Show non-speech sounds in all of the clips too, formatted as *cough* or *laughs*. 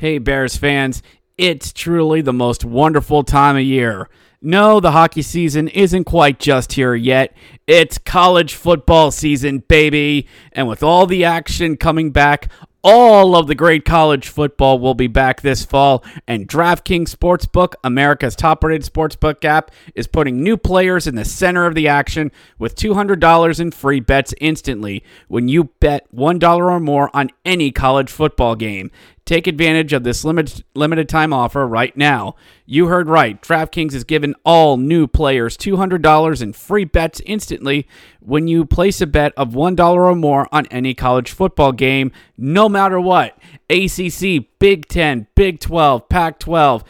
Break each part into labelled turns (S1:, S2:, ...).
S1: Hey, Bears fans, it's truly the most wonderful time of year. No, the hockey season isn't quite just here yet. It's college football season, baby. And with all the action coming back, all of the great college football will be back this fall, and DraftKings Sportsbook, America's top rated sportsbook app, is putting new players in the center of the action with $200 in free bets instantly when you bet $1 or more on any college football game. Take advantage of this limited limited time offer right now. You heard right. DraftKings is giving all new players $200 in free bets instantly when you place a bet of $1 or more on any college football game, no matter what. ACC, Big 10, Big 12, Pac 12,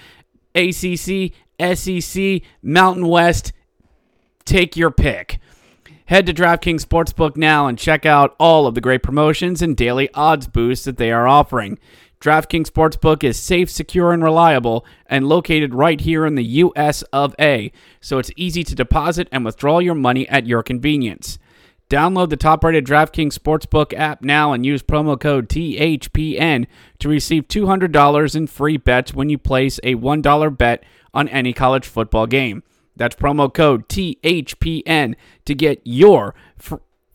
S1: ACC, SEC, Mountain West. Take your pick. Head to DraftKings Sportsbook now and check out all of the great promotions and daily odds boosts that they are offering. DraftKings Sportsbook is safe, secure, and reliable, and located right here in the US of A, so it's easy to deposit and withdraw your money at your convenience. Download the top rated DraftKings Sportsbook app now and use promo code THPN to receive $200 in free bets when you place a $1 bet on any college football game. That's promo code THPN to get your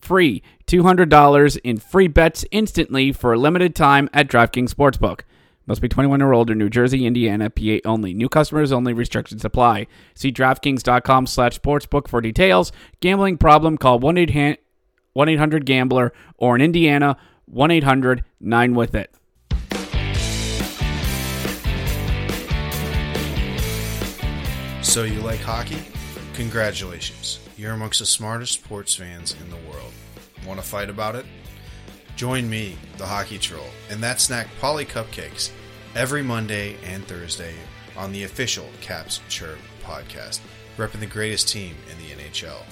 S1: free $200 in free bets instantly for a limited time at DraftKings Sportsbook. Must be 21 or older, New Jersey, Indiana, PA only. New customers only. Restrictions apply. See DraftKings.com slash sportsbook for details. Gambling problem? Call 1-800-GAMBLER or in Indiana, 1-800-9-WITH-IT.
S2: So you like hockey? Congratulations. You're amongst the smartest sports fans in the world. Want to fight about it? Join me, the Hockey Troll, and that snack Polly Cupcakes every Monday and Thursday on the official Caps Chirp podcast, repping the greatest team in the NHL,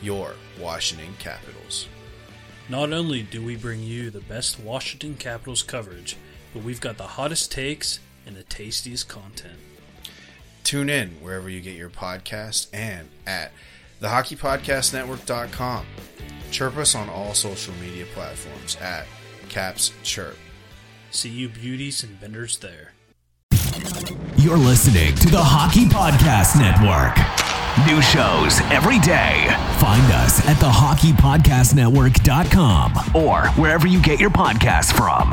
S2: your Washington Capitals.
S3: Not only do we bring you the best Washington Capitals coverage, but we've got the hottest takes and the tastiest content.
S2: Tune in wherever you get your podcast and at thehockeypodcastnetwork.com. Chirp us on all social media platforms at Caps Chirp.
S3: See you beauties and benders there.
S4: You're listening to the Hockey Podcast Network. New shows every day. Find us at thehockeypodcastnetwork.com or wherever you get your podcasts from.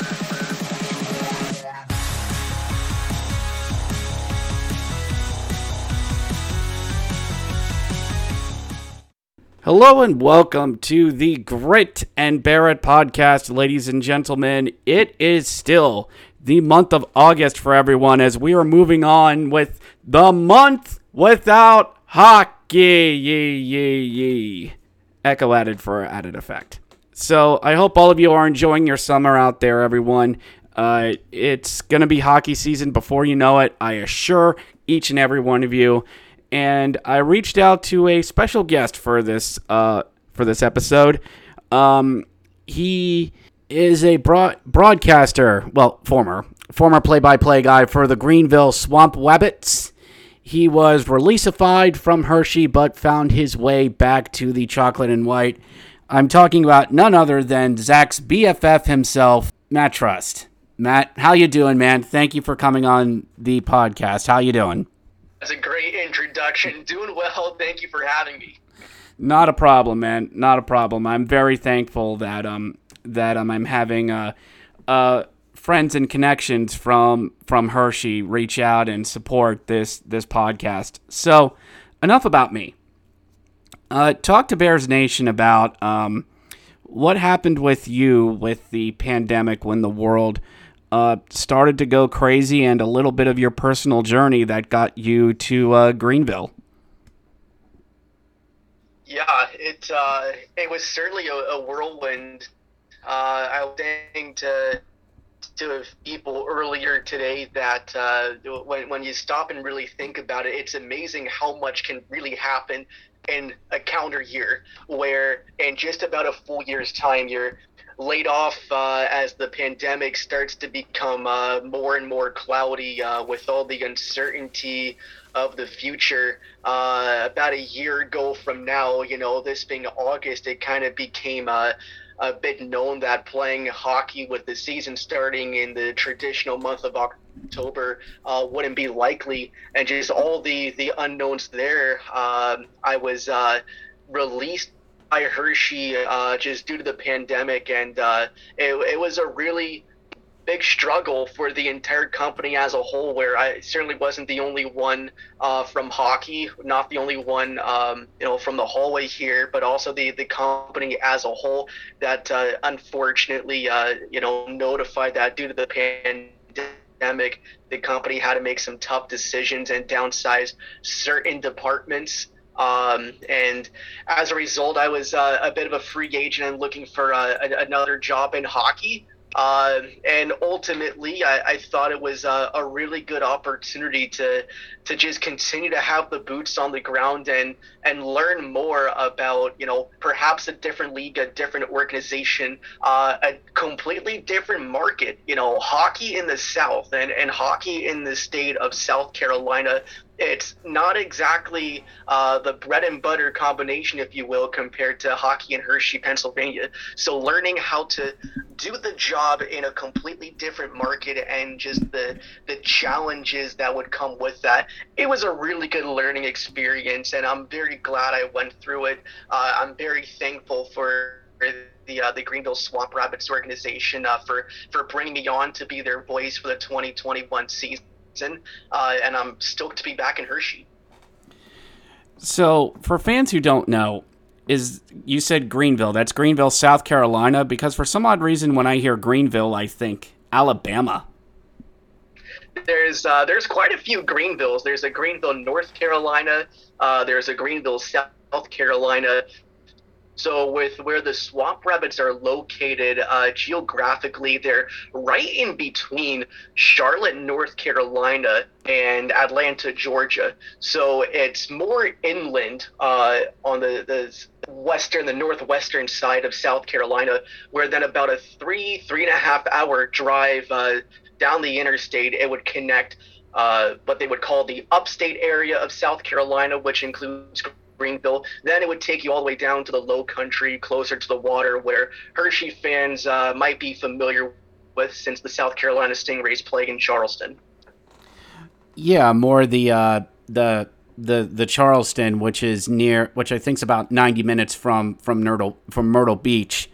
S1: Hello and welcome to the Grit and Bear It podcast, ladies and gentlemen. It is still the month of August for everyone as we are moving on with the month without hockey. Echo added for added effect. So I hope all of you are enjoying your summer out there, everyone. Uh, it's going to be hockey season before you know it. I assure each and every one of you and I reached out to a special guest for this uh, for this episode. Um, he is a broad- broadcaster, well, former former play-by-play guy for the Greenville Swamp Wabbits. He was releasified from Hershey, but found his way back to the chocolate and white. I'm talking about none other than Zach's BFF himself, Matt Trust. Matt, how you doing, man? Thank you for coming on the podcast. How you doing?
S5: That's a great introduction. Doing well. Thank you for having me.
S1: Not a problem, man. Not a problem. I'm very thankful that um that um, I'm having uh uh friends and connections from from Hershey reach out and support this this podcast. So, enough about me. Uh, talk to Bears Nation about um, what happened with you with the pandemic when the world uh, started to go crazy, and a little bit of your personal journey that got you to uh, Greenville.
S5: Yeah, it uh, it was certainly a, a whirlwind. Uh, I was saying to to people earlier today that uh, when when you stop and really think about it, it's amazing how much can really happen in a calendar year. Where in just about a full year's time, you're laid off uh, as the pandemic starts to become uh, more and more cloudy uh, with all the uncertainty of the future. Uh, about a year ago from now, you know, this being August, it kind of became a, a bit known that playing hockey with the season starting in the traditional month of October uh, wouldn't be likely, and just all the the unknowns there. Um, I was uh, released by Hershey uh, just due to the pandemic, and uh, it, it was a really big struggle for the entire company as a whole. Where I certainly wasn't the only one uh, from hockey, not the only one, um, you know, from the hallway here, but also the the company as a whole that uh, unfortunately, uh, you know, notified that due to the pandemic, the company had to make some tough decisions and downsize certain departments. Um, and as a result, I was uh, a bit of a free agent and looking for uh, another job in hockey. Uh, and ultimately, I, I, thought it was a, a, really good opportunity to to just continue to have the boots on the ground and and learn more about you know perhaps a different league, a different organization, uh, a completely different market. You know, hockey in the South and and hockey in the state of South Carolina it's not exactly uh, the bread and butter combination, if you will, compared to hockey in Hershey, Pennsylvania. So learning how to do the job in a completely different market and just the the challenges that would come with that, it was a really good learning experience, and I'm very glad I went through it. Uh, I'm very thankful for the uh, the Greenville Swamp Rabbits organization uh, for for bringing me on to be their voice for the 2021 season uh, and I'm stoked to be back in Hershey.
S1: So, for fans who don't know, is you said Greenville? That's Greenville, South Carolina. Because for some odd reason, when I hear Greenville, I think Alabama.
S5: There's uh, there's quite a few Greenvilles. There's a Greenville, North Carolina. Uh, there's a Greenville, South Carolina. So, with where the swamp rabbits are located uh, geographically, they're right in between Charlotte, North Carolina, and Atlanta, Georgia. So it's more inland uh, on the, the western, the northwestern side of South Carolina, where then about a three, three and a half hour drive uh, down the interstate, it would connect uh, what they would call the upstate area of South Carolina, which includes Greenville. Then it would take you all the way down to the low country, closer to the water, where Hershey fans uh, might be familiar with since the South Carolina Stingrays played in Charleston.
S1: Yeah, more the uh, the the the Charleston, which is near, which I think is about ninety minutes from from Myrtle from Myrtle Beach.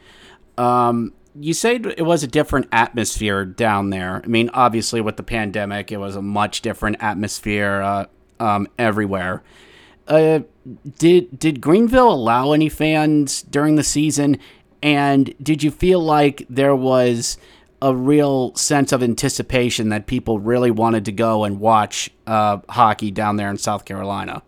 S1: Um, you said it was a different atmosphere down there. I mean, obviously with the pandemic, it was a much different atmosphere uh, um, everywhere. Uh, did did Greenville allow any fans during the season? And did you feel like there was a real sense of anticipation that people really wanted to go and watch uh, hockey down there in South Carolina?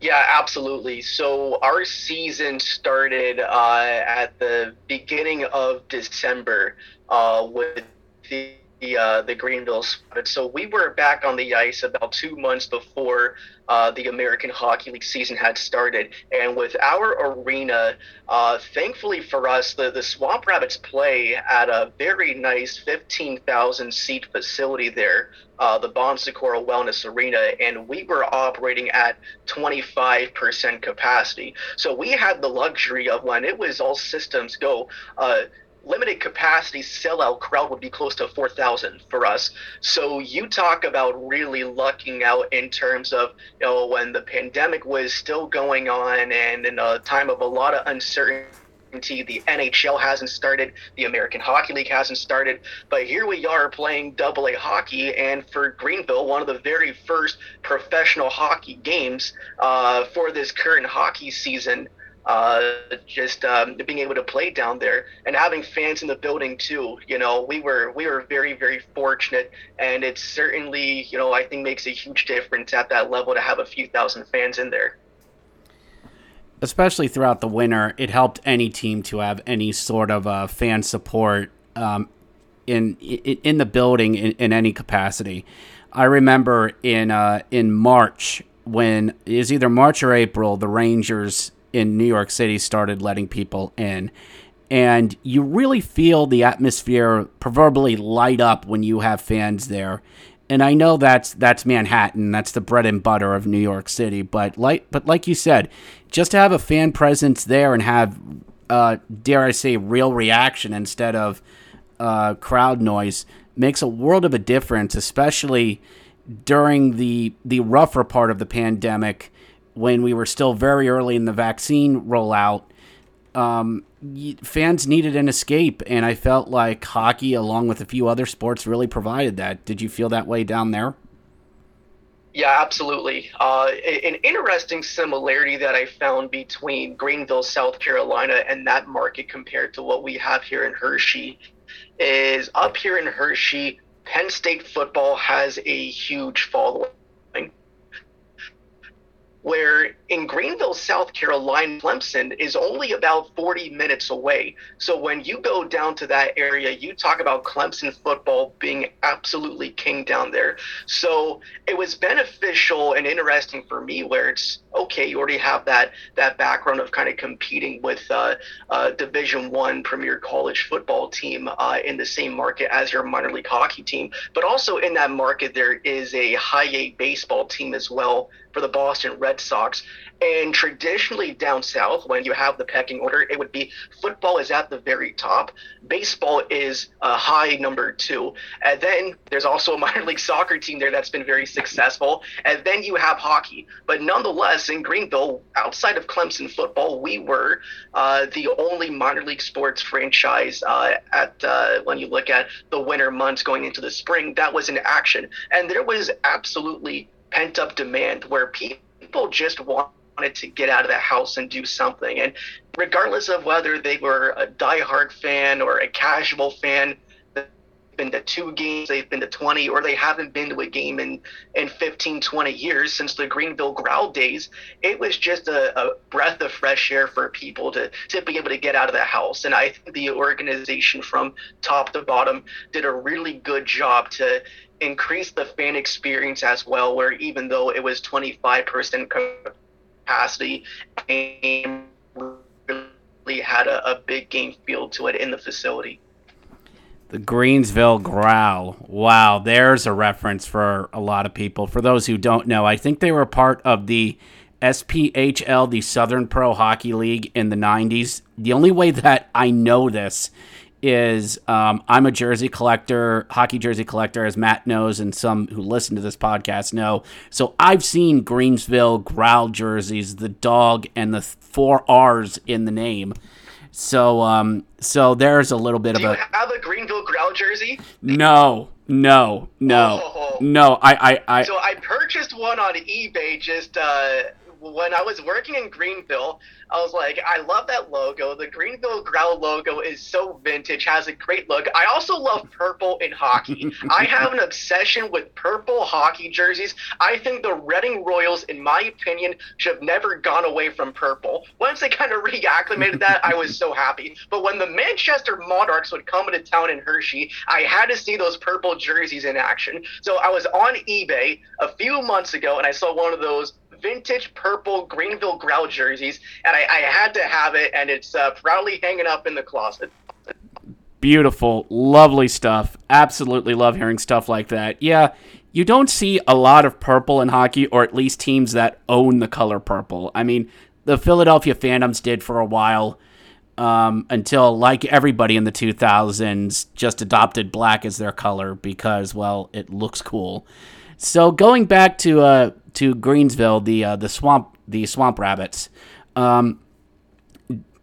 S5: Yeah, absolutely. So our season started uh, at the beginning of December uh, with the the uh, the Greenville spotted. So we were back on the ice about two months before uh, the American Hockey League season had started, and with our arena, uh, thankfully for us, the the Swamp Rabbits play at a very nice fifteen thousand seat facility there. Uh, the Bon Secours Wellness Arena, and we were operating at 25% capacity. So we had the luxury of when it was all systems go, uh, limited capacity sellout crowd would be close to 4,000 for us. So you talk about really lucking out in terms of, you know, when the pandemic was still going on and in a time of a lot of uncertainty. The NHL hasn't started, the American Hockey League hasn't started, but here we are playing double A hockey. And for Greenville, one of the very first professional hockey games uh, for this current hockey season, uh, just um, being able to play down there and having fans in the building too. You know, we were we were very very fortunate, and it certainly you know I think makes a huge difference at that level to have a few thousand fans in there.
S1: Especially throughout the winter, it helped any team to have any sort of uh, fan support um, in, in in the building in, in any capacity. I remember in uh, in March when was either March or April, the Rangers in New York City started letting people in. And you really feel the atmosphere proverbially light up when you have fans there. And I know that's that's Manhattan, that's the bread and butter of New York City. But like but like you said, just to have a fan presence there and have uh, dare I say real reaction instead of uh, crowd noise makes a world of a difference, especially during the the rougher part of the pandemic when we were still very early in the vaccine rollout, um, fans needed an escape, and I felt like hockey, along with a few other sports, really provided that. Did you feel that way down there?
S5: Yeah, absolutely. Uh, an interesting similarity that I found between Greenville, South Carolina, and that market compared to what we have here in Hershey is up here in Hershey, Penn State football has a huge following where in Greenville, South Carolina, Clemson is only about 40 minutes away. So when you go down to that area, you talk about Clemson football being absolutely king down there. So it was beneficial and interesting for me where it's okay, you already have that that background of kind of competing with uh, uh, Division One Premier College football team uh, in the same market as your minor league hockey team, but also in that market there is a high A baseball team as well for the Boston Red Sox. And traditionally down south, when you have the pecking order, it would be football is at the very top, baseball is a high number two, and then there's also a minor league *laughs* soccer team there that's been very successful, and then you have hockey. But nonetheless, in Greenville, outside of Clemson football, we were uh, the only minor league sports franchise uh, at uh, when you look at the winter months going into the spring that was in action, and there was absolutely pent up demand where people just wanted to get out of the house and do something. And regardless of whether they were a diehard fan or a casual fan, been to two games, they've been to 20, or they haven't been to a game in, in 15, 20 years since the Greenville Growl days. It was just a, a breath of fresh air for people to, to be able to get out of the house. And I think the organization from top to bottom did a really good job to increase the fan experience as well, where even though it was 25% capacity, and really had a, a big game feel to it in the facility.
S1: The Greensville Growl. Wow, there's a reference for a lot of people. For those who don't know, I think they were part of the SPHL, the Southern Pro Hockey League in the 90s. The only way that I know this is um, I'm a jersey collector, hockey jersey collector, as Matt knows, and some who listen to this podcast know. So I've seen Greensville growl jerseys, the dog and the four R's in the name. So um, so there's a little bit
S5: Do
S1: of
S5: you
S1: a
S5: have a Greenville Growl jersey?
S1: no, no, no,
S5: Oh.
S1: no. I, I, I
S5: So I purchased one on eBay just uh, when I was working in Greenville, I was like, I love that logo. The Greenville Growl logo is so vintage, has a great look. I also love purple in hockey. I *laughs* have an obsession with purple hockey jerseys. I think the Reading Royals, in my opinion, should have never gone away from purple. Once they kind of *laughs* reacclimated that, I was so happy. But when the Manchester Monarchs would come into town in Hershey, I had to see those purple jerseys in action. So I was on eBay a few months ago and I saw one of those vintage purple Greenville Growl jerseys, and I, I had to have it, and it's uh, proudly hanging up in the closet.
S1: Beautiful, lovely stuff. Absolutely love hearing stuff like that. Yeah, you don't see a lot of purple in hockey, or at least teams that own the color purple. I mean, the Philadelphia Phantoms did for a while. Um, until, like everybody in the 2000s, just adopted black as their color because, well, it looks cool. So going back to uh, to Greensville, the uh, the swamp the swamp rabbits. Um,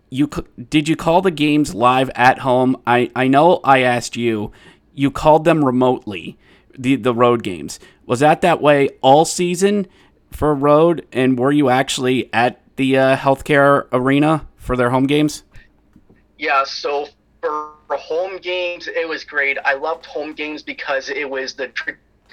S1: you did you call the games live at home? I, I know I asked you. You called them remotely. The the road games was that that way all season for road, and were you actually at the uh, healthcare arena for their home games?
S5: Yeah, so for home games, it was great. I loved home games because it was the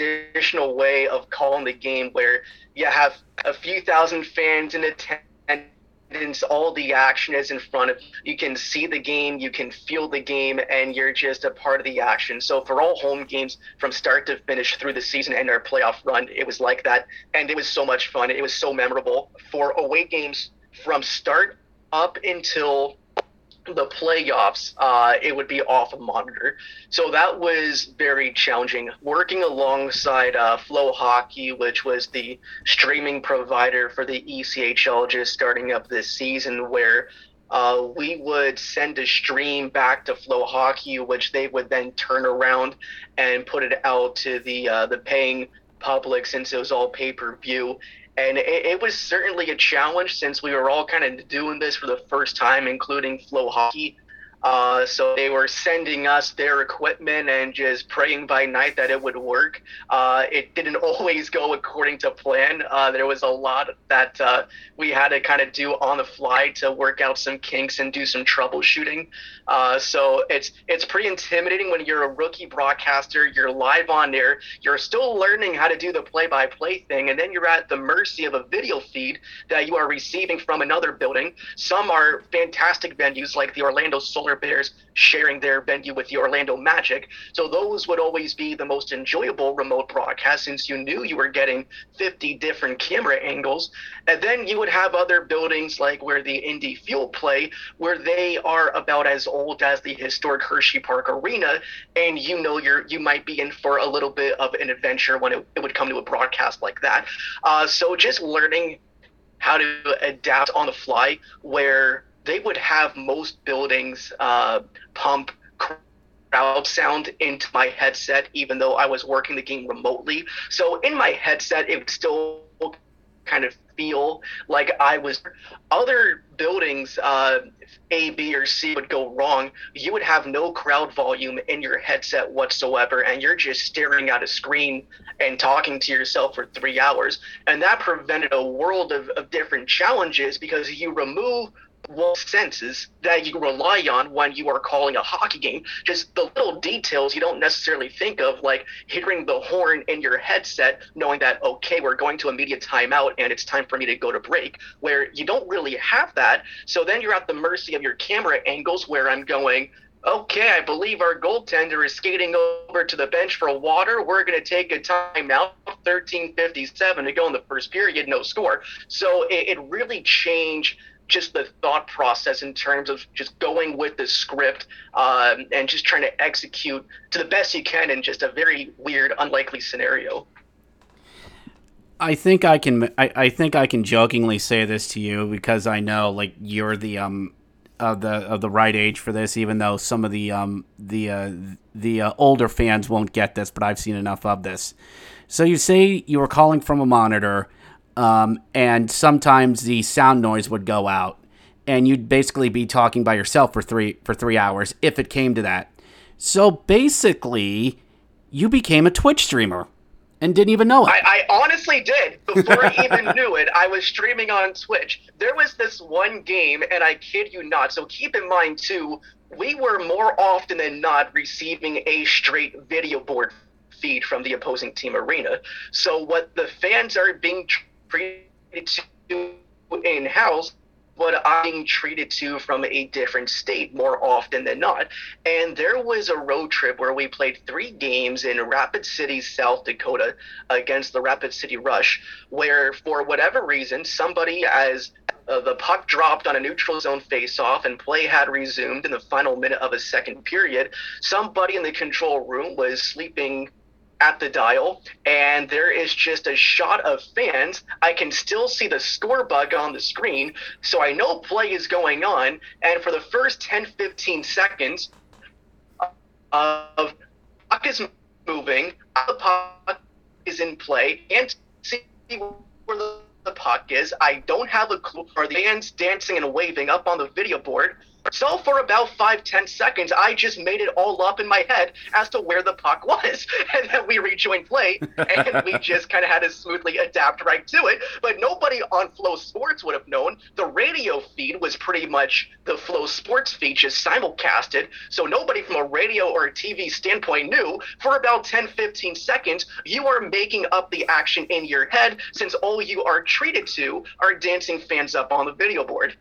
S5: traditional way of calling the game where you have a few thousand fans in attendance all the action is in front of you. You can see the game, you can feel the game, and you're just a part of the action. So for all home games from start to finish through the season and our playoff run, it was like that, and it was so much fun. It was so memorable. For away games from start up until the playoffs, uh, it would be off a monitor. So that was very challenging. Working alongside uh, Flow Hockey, which was the streaming provider for the ECHL just starting up this season, where uh, we would send a stream back to Flow Hockey, which they would then turn around and put it out to the uh, the paying public since it was all pay per view and it, it, was certainly a challenge since we were all kind of doing this for the first time, including Flow Hockey. Uh, so they were sending us their equipment and just praying by night that it would work. Uh, it didn't *laughs* always go according to plan. Uh, there was a lot that uh, we had to kind of do on the fly to work out some kinks and do some troubleshooting. Uh, so it's it's pretty intimidating when you're a rookie broadcaster. You're live on air. You're still learning how to do the play-by-play thing, and then you're at the mercy of a video feed that you are receiving from another building. Some are fantastic venues like the Orlando Solar Bears sharing their venue with the Orlando Magic. So those would always be the most enjoyable remote broadcast since you knew you were getting 50 different camera angles. And then you would have other buildings like where the Indy Fuel play, where they are about as old as the historic Hershey Park Arena, and you know you're you might be in for a little bit of an adventure when it, it would come to a broadcast like that. Uh, so just learning how to adapt on the fly where they would have most buildings uh, pump crowd sound into my headset, even though I was working the game remotely. So in my headset, it would still kind of feel like I was. Other buildings, uh, A, B, or C would go wrong. You would have no crowd volume in your headset whatsoever, and you're just staring at a screen and talking to yourself for three hours. And that prevented a world of, of different challenges because you remove senses that you rely on when you are calling a hockey game. Just the little details you don't necessarily think of, like hearing the horn in your headset, knowing that, okay, we're going to immediate timeout and it's time for me to go to break, where you don't really have that. So then you're at the mercy of your camera angles, where I'm going, okay, I believe our goaltender is skating over to the bench for water. We're going to take a timeout, 13:57 to go in the first period, no score. So it, it really changed just the thought process in terms of just going with the script um, and just trying to execute to the best you can in just a very weird, unlikely scenario.
S1: I think I can. I, I think I can jokingly say this to you because I know like you're the um of the of the right age for this. Even though some of the um the uh, the uh, older fans won't get this, but I've seen enough of this. So you say you were calling from a monitor um, and sometimes the sound noise would go out, and you'd basically be talking by yourself for three for three hours if it came to that. So basically, you became a Twitch streamer, and didn't even know it.
S5: I, I honestly did before I even *laughs* knew it. I was streaming on Twitch. There was this one game, and I kid you not. So keep in mind too, we were more often than not receiving a straight video board feed from the opposing team arena. So what the fans are being treated to in house but I'm being treated to from a different state more often than not. And there was a road trip where we played three games in Rapid City, South Dakota against the Rapid City Rush, where for whatever reason, somebody as uh, the puck dropped on a neutral zone faceoff and play had resumed in the final minute of a second period. Somebody in the control room was sleeping at the dial and there is just a shot of fans. I can still see the score bug on the screen, so I know play is going on. And for the first 10 15 seconds of puck is moving, the puck is in play, and see where the, the puck is. I don't have a clue. Are the fans dancing and waving up on the video board? So for about five, ten seconds, I just made it all up in my head as to where the puck was. *laughs* And then we rejoined play and we *laughs* just kind of had to smoothly adapt right to it. But nobody on Flow Sports would have known. The radio feed was pretty much the Flow Sports feed just simulcasted. So nobody from a radio or a TV standpoint knew for about 10, 15 seconds, you are making up the action in your head since all you are treated to are dancing fans up on the video board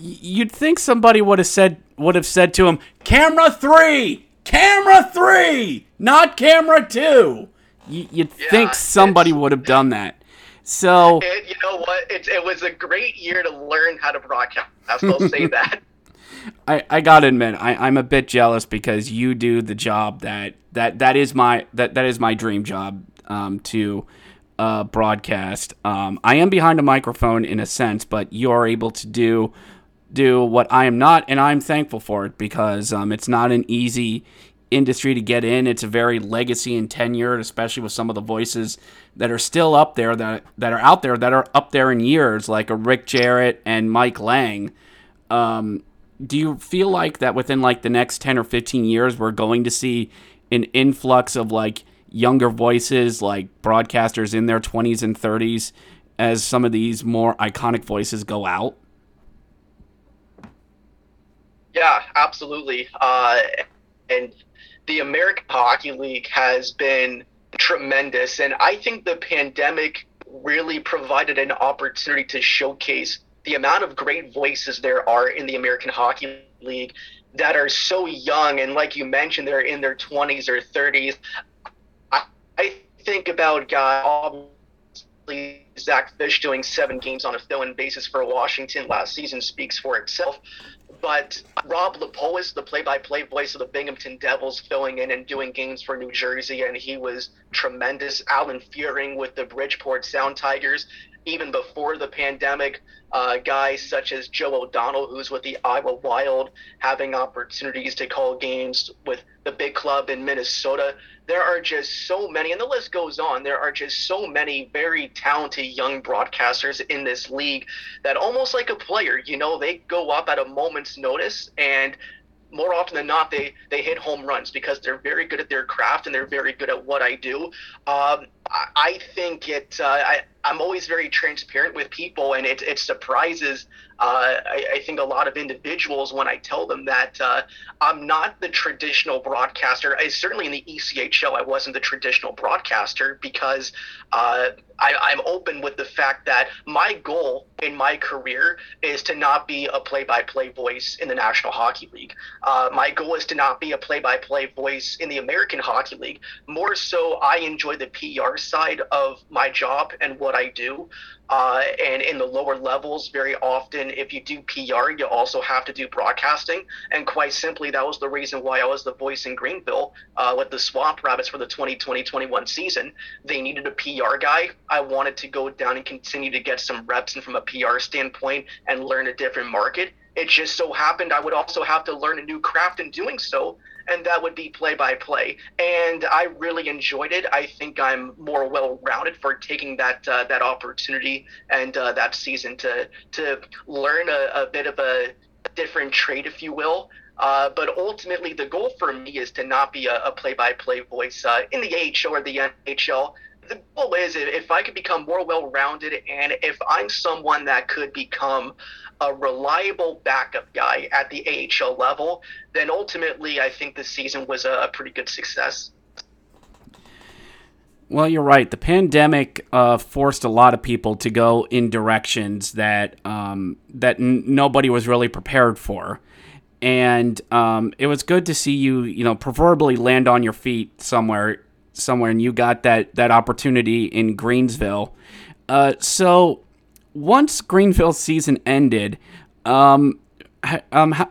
S1: you'd think somebody would have said would have said to him, "Camera three, camera three, not camera two. You'd yeah, think somebody would have done that. So *laughs*
S5: it, you know what? It, it was a great year to learn how to broadcast. I'll say *laughs* that.
S1: I, I gotta admit I, I'm a bit jealous because you do the job that that, that is my that, that is my dream job um, to uh, broadcast. Um, I am behind a microphone in a sense, but you are able to do do what I am not, and I'm thankful for it because um, it's not an easy industry to get in. It's a very legacy and tenured, especially with some of the voices that are still up there that that are out there that are up there in years, like a Rick Jeanneret and Mike Lange. Um, do you feel like that within like the next ten or fifteen years, we're going to see an influx of like younger voices, like broadcasters in their twenties and thirties, as some of these more iconic voices go out?
S5: Yeah, absolutely. Uh, and the American Hockey League has been tremendous. And I think the pandemic really provided an opportunity to showcase the amount of great voices there are in the American Hockey League that are so young. And like you mentioned, they're in their 20s or 30s. I, I think about guys, obviously, Zach Fisch doing seven games on a fill in basis for Washington last season speaks for itself. But Rob Lepois, the play-by-play voice of the Binghamton Devils, filling in and doing games for New Jersey, and he was tremendous. Alan Fuehring with the Bridgeport Sound Tigers, even before the pandemic, uh, guys such as Joe O'Donnell, who's with the Iowa Wild, having opportunities to call games with the big club in Minnesota. There are just so many, and the list goes on. There are just so many very talented young broadcasters in this league that almost like a player, you know, they go up at a moment's notice and more often than not, they they hit home runs because they're very good at their craft and they're very good at what I do. Um, I, I, think it. Uh, I, I'm always very transparent with people, and it, it surprises uh, I, I, think a lot of individuals when I tell them that uh, I'm not the traditional broadcaster. I, certainly in the ECHL, I wasn't the traditional broadcaster because uh, I, am open with the fact that my goal in my career is to not be a play-by-play voice in the National Hockey League. Uh, my goal is to not be a play-by-play voice in the American Hockey League. More so, I enjoy the PR side of my job and what I do. Uh, and in the lower levels, very often, if you do PR, you also have to do broadcasting. And quite simply, that was the reason why I was the voice in Greenville uh, with the Swamp Rabbits for the 2020-21 season. They needed a PR guy. I wanted to go down and continue to get some reps and from a PR standpoint and learn a different market. It just so happened I would also have to learn a new craft in doing so and that would be play by play. And I really enjoyed it. I think I'm more well rounded for taking that uh, that opportunity and uh, that season to to learn a, a, bit of a different trade, if you will. Uh, but ultimately, the goal for me is to not be a, a play-by-play voice uh, in the AHL or the NHL. The goal is if I could become more well-rounded, and if I'm someone that could become a reliable backup guy at the AHL level, then ultimately, I think this season was a, a pretty good success.
S1: Well, you're right. The pandemic uh, forced a lot of people to go in directions that um, that n- nobody was really prepared for, and um, it was good to see you, you know, preferably land on your feet somewhere, somewhere, and you got that that opportunity in Greensville. Uh, so once Greenville's season ended, um, um, how,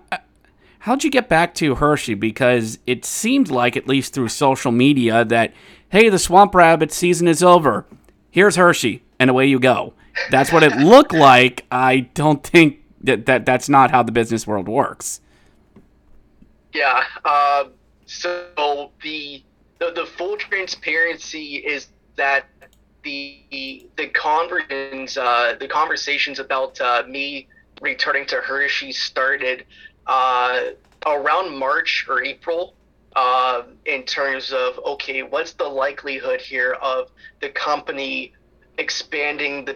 S1: how'd you get back to Hershey? Because it seemed like, at least through social media, that hey, the Swamp Rabbit season is over. Here's Hershey, and away you go. That's what it *laughs* looked like. I don't think that, that that's not how the business world works.
S5: Yeah. Uh, so the, the the full transparency is that the the conversations uh, the conversations about uh, me returning to Hershey started uh, around March or April uh, in terms of okay, what's the likelihood here of the company expanding the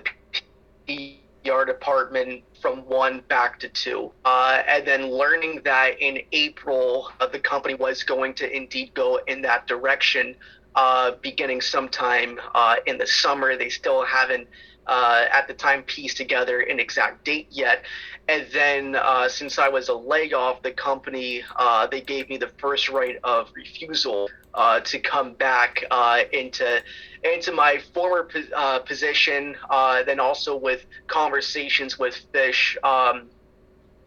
S5: PR apartment from one back to two, uh, and then learning that in April uh, the company was going to indeed go in that direction, uh, beginning sometime uh, in the summer. They still haven't uh, at the time pieced together an exact date yet. And then uh, since I was a layoff, the company uh, they gave me the first right of refusal uh, to come back uh, into into my former uh, position. then also with conversations with Fisch. Um,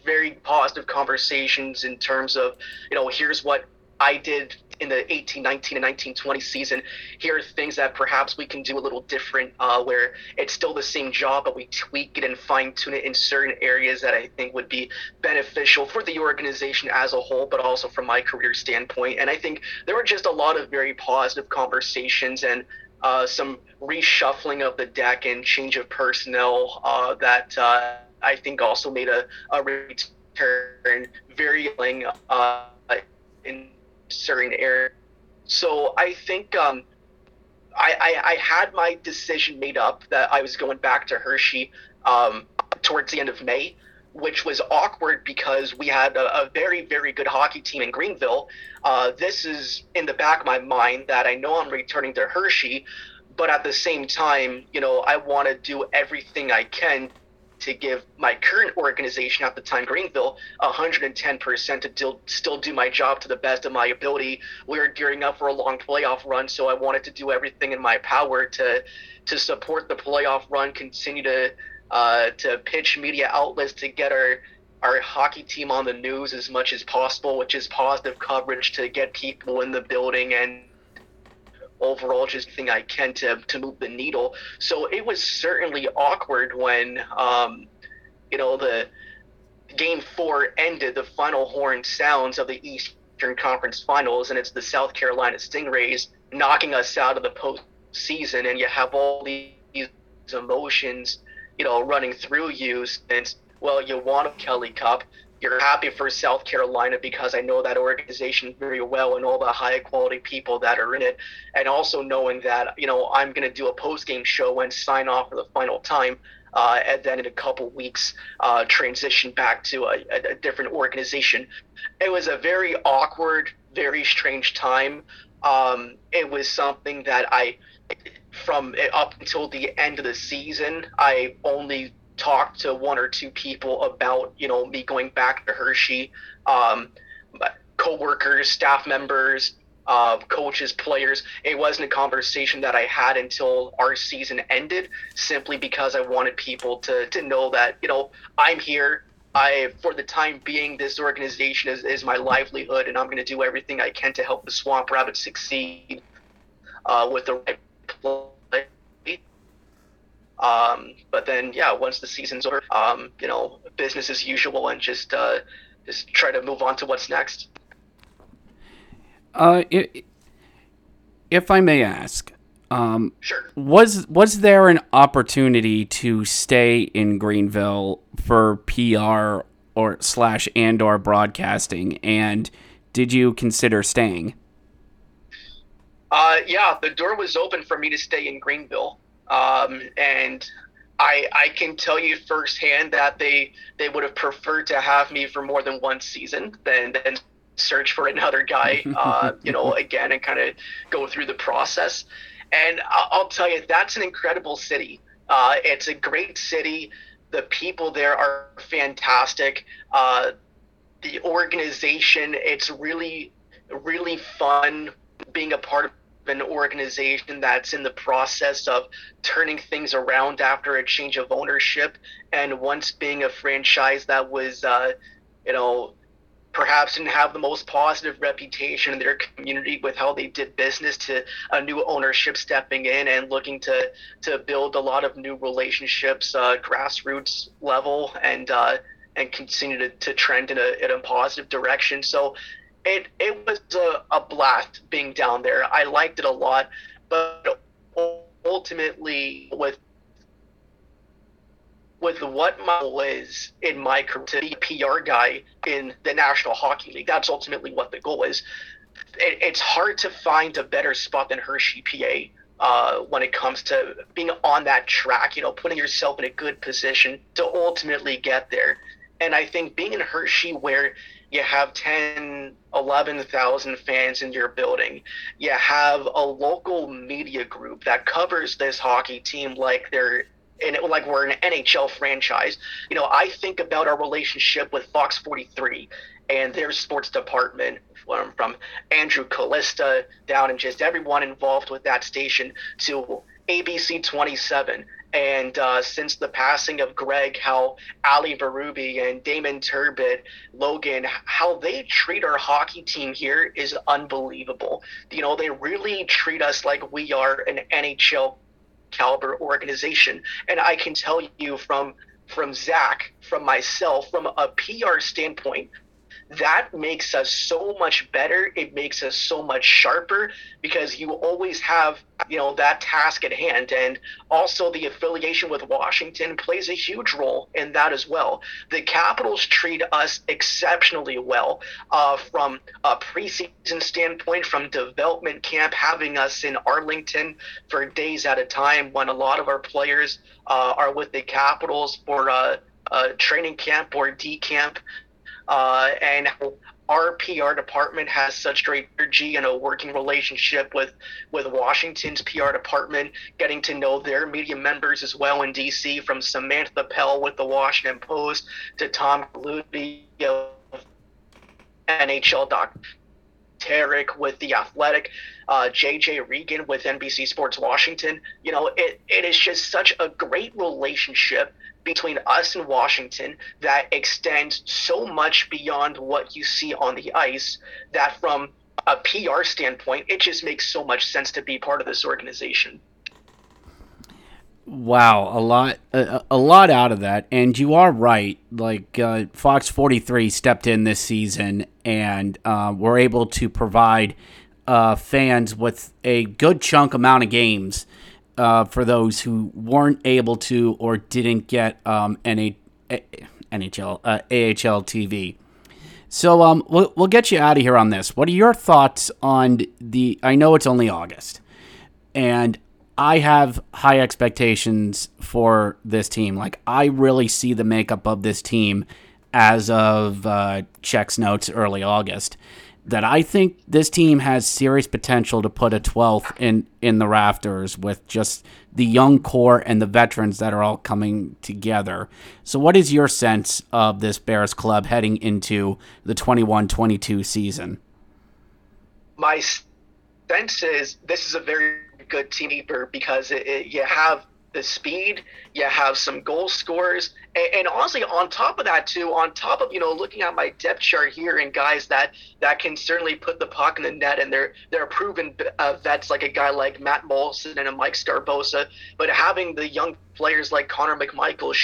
S5: very positive conversations in terms of, you know, here's what I did in the 18, 19, and 19, 20 season. Here are things that perhaps we can do a little different, uh, where it's still the same job, but we tweak it and fine tune it in certain areas that I think would be beneficial for the organization as a whole, but also from my career standpoint. And I think there were just a lot of very positive conversations and uh, some reshuffling of the deck and change of personnel uh, that uh, I think also made a, a return very uh, in certain areas. So I think um, I, I, I, had my decision made up that I was going back to Hershey um, towards the end of May, which was awkward because we had a, a very, very good hockey team in Greenville. Uh, this is in the back of my mind that I know I'm returning to Hershey, but at the same time, you know, I want to do everything I can to give my current organization at the time, Greenville, 110% to do, still do my job to the best of my ability. We were gearing up for a long playoff run, so I wanted to do everything in my power to to support the playoff run, continue to uh, to pitch media outlets to get our our hockey team on the news as much as possible, which is positive coverage to get people in the building and overall just thing I can to to move the needle. So it was certainly awkward when um, you know the game four ended, the final horn sounds of the Eastern Conference Finals, and it's the South Carolina Stingrays knocking us out of the postseason, and you have all these emotions, you know, running through you since well, you won a Kelly Cup, you're happy for South Carolina because I know that organization very well and all the high quality people that are in it, and also knowing that you know I'm going to do a post game show and sign off for the final time, uh, and then in a couple weeks uh, transition back to a, a, different organization. It was a very awkward, very strange time. Um, it was something that I, from up until the end of the season, I only talked to one or two people about you know me going back to Hershey, um, co-workers, staff members, uh, coaches, players. It wasn't a conversation that I had until our season ended, simply because I wanted people to to know that you know I'm here. I, for the time being, this organization is, is my livelihood, and I'm going to do everything I can to help the Swamp Rabbit succeed uh, with the right um, but then, yeah, once the season's over, um, you know, business as usual, and just uh, just try to move on to what's next.
S1: Uh, if I may ask, um,
S5: sure.
S1: Was was there an opportunity to stay in Greenville for PR or slash and or broadcasting? And did you consider staying?
S5: Uh, yeah, the door was open for me to stay in Greenville, um, and I I can tell you firsthand that they they would have preferred to have me for more than one season than than search for another guy, *laughs* uh, you know, again and kind of go through the process. And I'll tell you, that's an incredible city. Uh, it's a great city. The people there are fantastic. Uh, the organization, it's really, really fun being a part of an organization that's in the process of turning things around after a change of ownership and once being a franchise that was uh, you know perhaps didn't have the most positive reputation in their community with how they did business to a new ownership stepping in and looking to to build a lot of new relationships uh, grassroots level and uh, and continue to, to trend in a, in a positive direction. So it it was a, a blast being down there I liked it a lot but ultimately with with what my goal is in my career to be a PR guy in the National Hockey League. That's ultimately what the goal is. It, it's hard to find a better spot than Hershey, PA. Uh, when it comes to being on that track, you know, putting yourself in a good position to ultimately get there. And I think being in Hershey, where you have 10, 11,000 fans in your building, you have a local media group that covers this hockey team like they're and it, like we're an NHL franchise. You know, I think about our relationship with Fox 43 and their sports department from, from Andrew Callista down and just everyone involved with that station to ABC 27. And uh, since the passing of Greg, how Ali Berube and Damon Turbid, Logan, how they treat our hockey team here is unbelievable. You know, they really treat us like we are an NHL caliber organization. And I can tell you from from Zach, from myself, from a PR standpoint, that makes us so much better. It makes us so much sharper because you always have, you know, that task at hand. And also the affiliation with Washington plays a huge role in that as well. The Capitals treat us exceptionally well uh, from a preseason standpoint, from development camp, having us in Arlington for days at a time when a lot of our players uh, are with the Capitals for uh, uh, training camp or D camp uh, and our PR department has such great energy and a working relationship with with Washington's PR department, getting to know their media members as well in DC, from Samantha Pell with the Washington Post to Tom Luby of NHL Doc. Tarik with the Athletic, uh, JJ Regan with NBC Sports Washington. You know, it, it is just such a great relationship between us and Washington that extends so much beyond what you see on the ice that from a PR standpoint, it just makes so much sense to be part of this organization.
S1: Wow, a lot, a, a lot out of that, and you are right. Like uh, Fox Forty Three stepped in this season, and uh, were able to provide uh, fans with a good chunk amount of games uh, for those who weren't able to or didn't get um, NH- NHL, uh, AHL TV. So um, we'll, we'll get you out of here on this. What are your thoughts on the? I know it's only August, and I have high expectations for this team. Like I really see the makeup of this team as of uh, checks notes early August that I think this team has serious potential to put a 12th in in the rafters with just the young core and the veterans that are all coming together. So what is your sense of this Bears club heading into the 21-22 season?
S5: My sense is this is a very good team because it, it, you have the speed, you have some goal scorers, and, and, honestly, on top of that too, on top of you know looking at my depth chart here and guys that that can certainly put the puck in the net, and they're they're proven uh, vets like a guy like Matt Moulson and a Mike Sgarbossa, but having the young players like Connor McMichael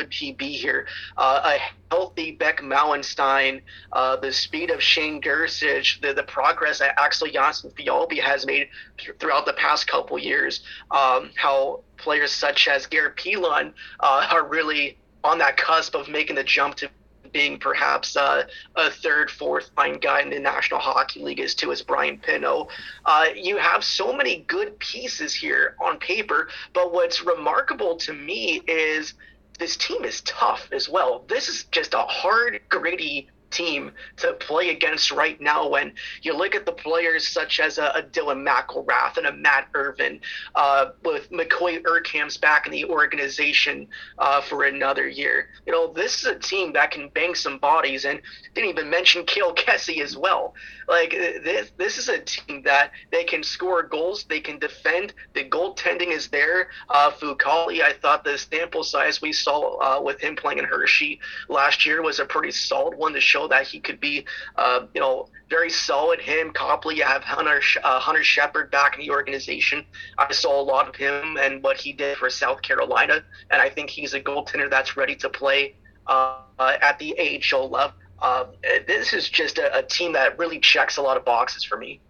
S5: could he be here? Uh, a healthy Beck Malenstyn, uh, the speed of Shane Gersich, the, the progress that Axel Jonsson-Fjallby has made th- throughout the past couple years, um, how players such as Garrett Pilon uh, are really on that cusp of making the jump to being perhaps uh, a third, fourth line guy in the National Hockey League is too, is Brian Pinho. Uh, you have so many good pieces here on paper, but what's remarkable to me is this team is tough as well. This is just a hard, gritty team to play against right now when you look at the players such as a, a Dylan McIlrath and a Matt Irwin, uh, with McCoy Urquhart's back in the organization uh, for another year. You know, this is a team that can bang some bodies, and didn't even mention Kale Kessy as well. Like this, this is a team that they can score goals, they can defend. The goaltending is there. Uh, Fucale, I thought the sample size we saw uh, with him playing in Hershey last year was a pretty solid one to show show that he could be, uh, you know, very solid. Him, Copley, you have Hunter uh, Hunter Shepard back in the organization. I saw a lot of him and what he did for South Carolina, and I think he's a goaltender that's ready to play uh, at the AHL level. Uh, this is just a, a team that really checks a lot of boxes for me.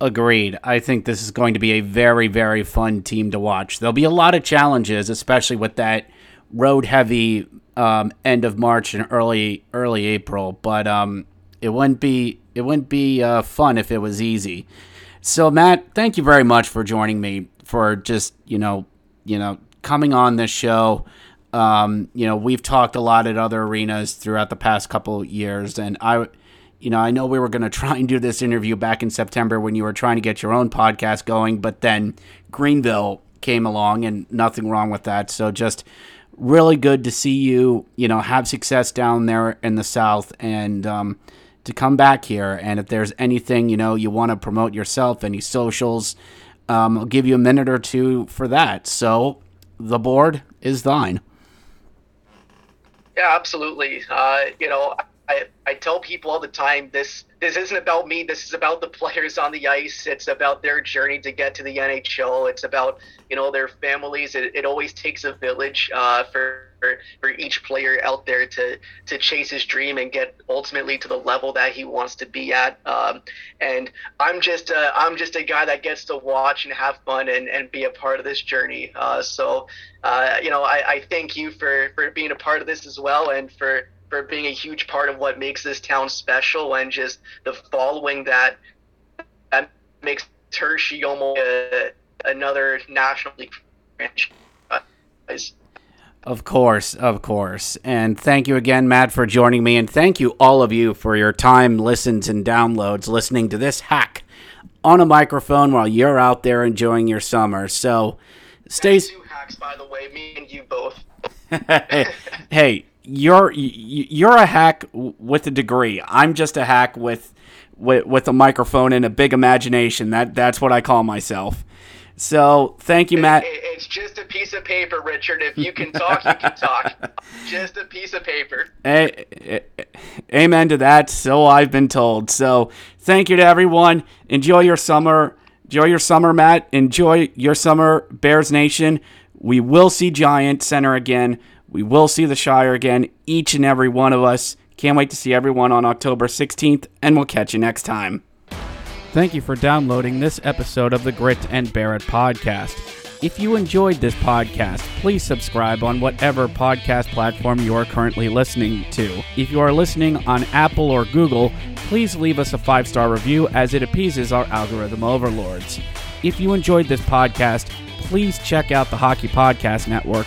S1: Agreed. I think this is going to be a very, very fun team to watch. There'll be a lot of challenges, especially with that road heavy um, end of March and early early April, but um, it wouldn't be it wouldn't be uh, fun if it was easy. So Matt, thank you very much for joining me for just you know you know coming on this show. Um, you know we've talked a lot at other arenas throughout the past couple years, and I. You know, I know we were going *laughs* to try and do this interview back in September when you were trying to get your own podcast going, but then Greenville came along and nothing wrong with that. So just really good to see you, you know, have success down there in the South and um, to come back here. And if there's anything, you know, you want to promote yourself, any socials, um, I'll give you a minute or two for that. So the board is thine.
S5: Yeah, absolutely. Uh, you know, I, I tell people all the time this this isn't about me. This is about the players on the ice. It's about their journey to get to the NHL. It's about you know their families. It, it always takes a village uh, for for each player out there to to chase his dream and get ultimately to the level that he wants to be at. Um, and I'm just a, I'm just a guy that gets to watch and have fun and, and be a part of this journey. Uh, so uh, you know I, I thank you for for being a part of this as well and for for being a huge part of what makes this town special and just the following that that makes Hershey almost a, another National League franchise.
S1: Of course, of course. And thank you again, Matt, for joining me. And thank you, all of you, for your time, listens, and downloads listening to this hack on a microphone while you're out there enjoying your summer. So stay.
S5: Two hacks, by the way, me and you both. *laughs*
S1: hey, you're you're a hack with a degree. I'm just a hack with with, with a microphone and a big imagination. That that's what I call myself. So thank you, Matt.
S5: It's just a piece of paper, Richard. If you can talk, you can talk. *laughs* Just a piece of paper.
S1: Amen to that. So I've been told. So thank you to everyone. Enjoy your summer. Enjoy your summer, Matt. Enjoy your summer, Bears Nation. We will see Giant Center again. We will see the Shire again, each and every one of us. Can't wait to see everyone on October 16th, and we'll catch you next time. Thank you for downloading this episode of the Grit and Bear It podcast. If you enjoyed this podcast, please subscribe on whatever podcast platform you are currently listening to. If you are listening on Apple or Google, please leave us a five star review as it appeases our algorithm overlords. If you enjoyed this podcast, please check out the Hockey Podcast Network